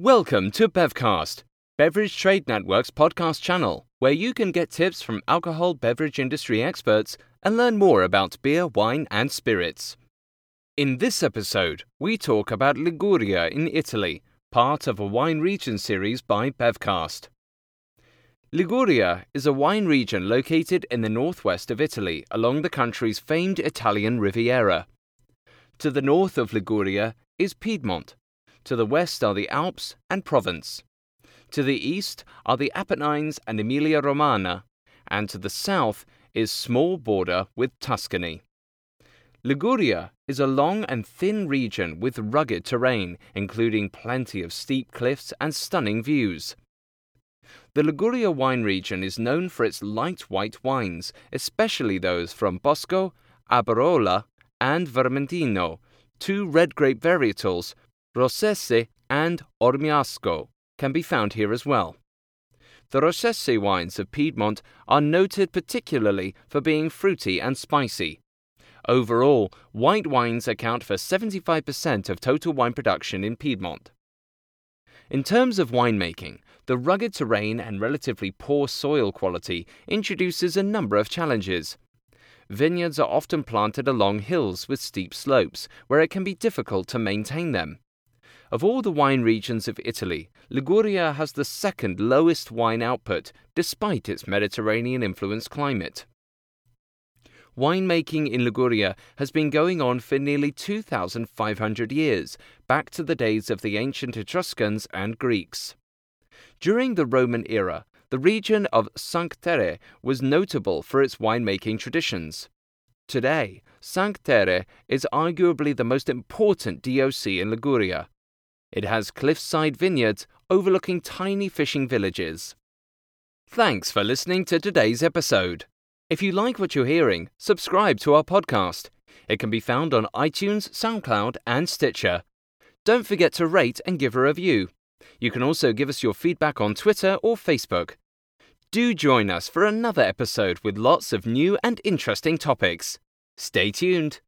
Welcome to Bevcast, Beverage Trade Network's podcast channel, where you can get tips from alcohol beverage industry experts and learn more about beer, wine, and spirits. In this episode, we talk about Liguria in Italy, part of a wine region series by Bevcast. Liguria is a wine region located in the northwest of Italy along the country's famed Italian Riviera. To the north of Liguria is Piedmont, to the west are the Alps and Provence. To the east are the Apennines and Emilia Romagna, and to the south is small border with Tuscany. Liguria is a long and thin region with rugged terrain, including plenty of steep cliffs and stunning views. The Liguria wine region is known for its light white wines, especially those from Bosco, Albarola, and Vermentino, two red grape varietals Rossese and Ormeasco can be found here as well. The Rossese wines of Piedmont are noted particularly for being fruity and spicy. Overall, white wines account for 75% of total wine production in Piedmont. In terms of winemaking, the rugged terrain and relatively poor soil quality introduces a number of challenges. Vineyards are often planted along hills with steep slopes, where it can be difficult to maintain them. Of all the wine regions of Italy, Liguria has the second lowest wine output despite its Mediterranean influenced climate. Winemaking in Liguria has been going on for nearly 2,500 years, back to the days of the ancient Etruscans and Greeks. During the Roman era, the region of Cinque Terre was notable for its winemaking traditions. Today, Cinque Terre is arguably the most important DOC in Liguria, it has cliffside vineyards overlooking tiny fishing villages. Thanks for listening to today's episode. If you like what you're hearing, subscribe to our podcast. It can be found on iTunes, SoundCloud, and Stitcher. Don't forget to rate and give a review. You can also give us your feedback on Twitter or Facebook. Do join us for another episode with lots of new and interesting topics. Stay tuned.